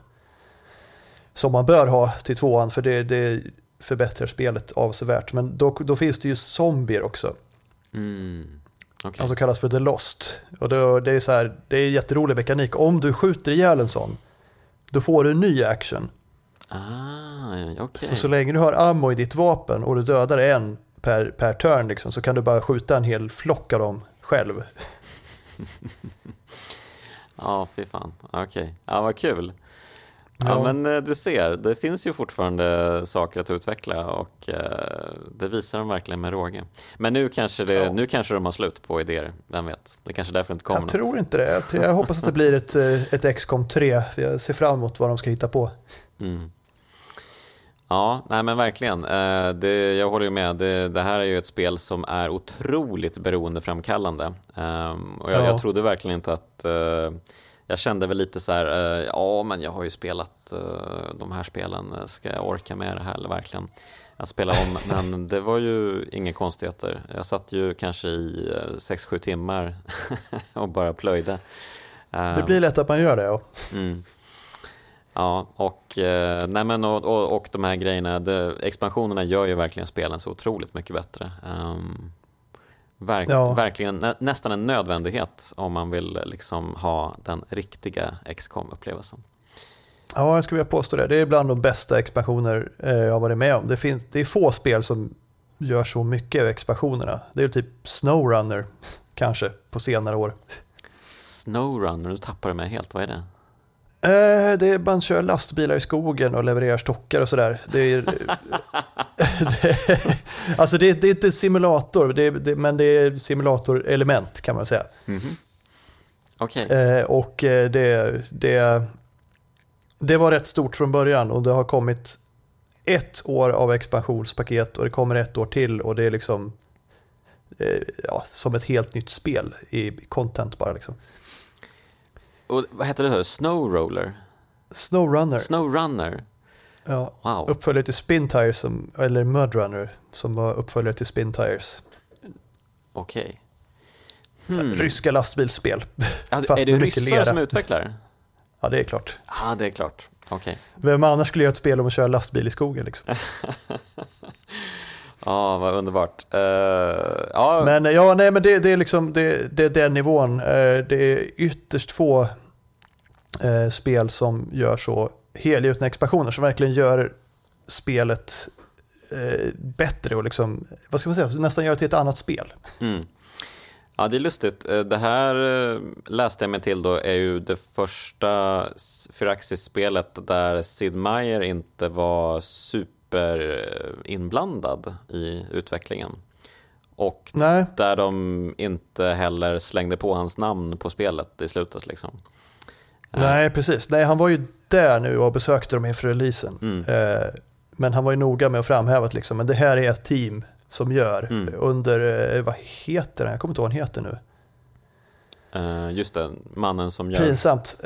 Som man bör ha till tvåan för det, det förbättrar spelet avsevärt. Men då, då finns det ju zombier också. Mm. Okay. Alltså kallas för The Lost. Och då, det är så här, det är jätterolig mekanik. Om du skjuter ihjäl en sån då får du en ny action. Ah, okay. Så så länge du har ammo i ditt vapen och du dödar en per, per turn liksom, så kan du bara skjuta en hel flock av dem själv. ja, fy fan. Okej, okay. ja vad kul. Ja, ja, men eh, du ser, det finns ju fortfarande saker att utveckla och eh, det visar de verkligen med råge. Men nu kanske, det, ja. nu kanske de har slut på idéer, vem vet? Det kanske därför inte kommer Jag något. tror inte det. Jag hoppas att det blir ett, eh, ett XCOM 3. Jag ser fram emot vad de ska hitta på. Mm. Ja, nej men verkligen. Det, jag håller ju med. Det, det, här är ju ett spel som är otroligt beroendeframkallande. Ehm, och jag, ja. jag trodde verkligen inte att jag kände väl lite så här, uh, ja men jag har ju spelat uh, de här spelen, ska jag orka med det här eller verkligen att spela om? Men det var ju inga konstigheter. Jag satt ju kanske i 6-7 uh, timmar och bara plöjde. det blir lätt att man gör det ja. Mm. Ja, och, nej men, och, och, och de här grejerna, det, expansionerna gör ju verkligen spelen så otroligt mycket bättre. Um, Verk, ja. Verkligen nä, nästan en nödvändighet om man vill liksom ha den riktiga XCOM-upplevelsen. Ja, jag skulle vilja påstå det. Det är bland de bästa expansioner eh, jag har varit med om. Det, finns, det är få spel som gör så mycket av expansionerna. Det är typ Snowrunner, kanske, på senare år. Snowrunner, nu tappar du mig helt. Vad är det? Eh, det är, man kör lastbilar i skogen och levererar stockar och sådär. Det är, det, alltså det, det, är inte simulator, det, det, men det är simulatorelement kan man säga. Mm -hmm. Okay. Eh, och eh, det, det, det var rätt stort från början och det har kommit ett år av expansionspaket och det kommer ett år till och det är liksom eh, ja, som ett helt nytt spel i content bara liksom. Och vad heter det? Här? Snowroller? Snowrunner. Snowrunner? Ja, wow. uppföljare till Spin Tires, som, eller Mudrunner, som var uppföljare till Spin Tires. Okej. Okay. Hmm. Ryska lastbilsspel. Ja, är det ryssar som utvecklar? Ja, det är klart. Ja, det är klart. Okay. Vem annars skulle göra ett spel om att köra lastbil i skogen? Liksom? Ja, vad underbart. Uh, ja. Men ja, nej, men det, det är liksom det, det är den nivån. Uh, det är ytterst få uh, spel som gör så helgjutna expansioner som verkligen gör spelet bättre och liksom, vad ska man säga, nästan gör det till ett annat spel. Mm. Ja, det är lustigt. Det här läste jag mig till då är ju det första Firaxis-spelet där Sid Meier inte var super superinblandad i utvecklingen. Och Nej. där de inte heller slängde på hans namn på spelet i slutet. Liksom. Eh. Nej, precis. Nej, han var ju där nu och besökte dem inför releasen. Mm. Eh, men han var ju noga med att framhäva att liksom, men det här är ett team som gör mm. under, eh, vad heter han? Jag kommer inte ihåg vad han heter nu. just det, mannen som gör... Pinsamt.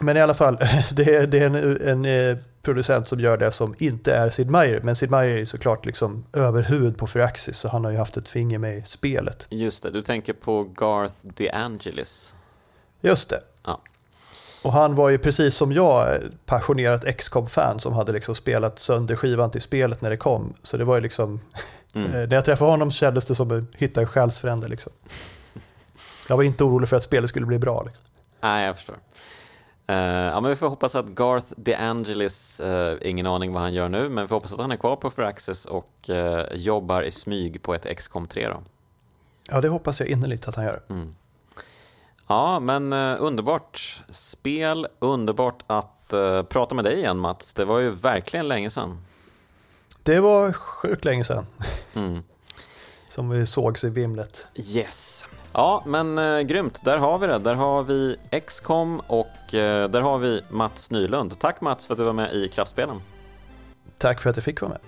men i alla fall, det, är, det är en, en producent som gör det som inte är Sid Meier. Men Sid Meier är såklart liksom överhuvud på Firaxis så han har ju haft ett finger med i spelet. Just det, du tänker på Garth DeAngelis. Just det. Och han var ju precis som jag passionerat XCOM-fan som hade liksom spelat sönder skivan till spelet när det kom. Så det var ju liksom, mm. när jag träffade honom kändes det som att hitta en själsfrände liksom. Jag var inte orolig för att spelet skulle bli bra. Liksom. Nej, jag förstår. Uh, ja, men vi får hoppas att Garth DeAngelis, uh, ingen aning vad han gör nu, men vi får hoppas att han är kvar på Firaxis och uh, jobbar i smyg på ett XCOM 3 då. Ja, det hoppas jag innerligt att han gör. Mm. Ja, men uh, underbart spel, underbart att uh, prata med dig igen Mats. Det var ju verkligen länge sedan. Det var sjukt länge sedan. Mm. Som vi sågs i vimlet. Yes. Ja, men uh, grymt. Där har vi det. Där har vi XCOM och uh, där har vi Mats Nylund. Tack Mats för att du var med i Kraftspelen. Tack för att jag fick vara med.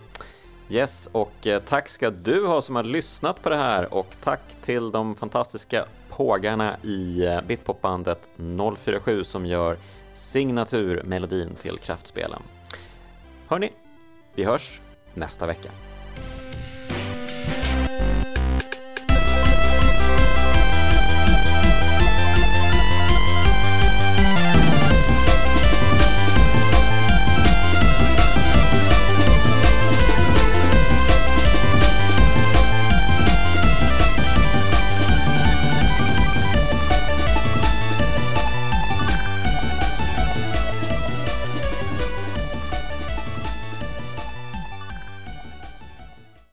Yes, och uh, tack ska du ha som har lyssnat på det här och tack till de fantastiska pågarna i eh, Bitpopbandet 047 som gör signaturmelodin till Kraftspelen. Hörni, vi hörs nästa vecka.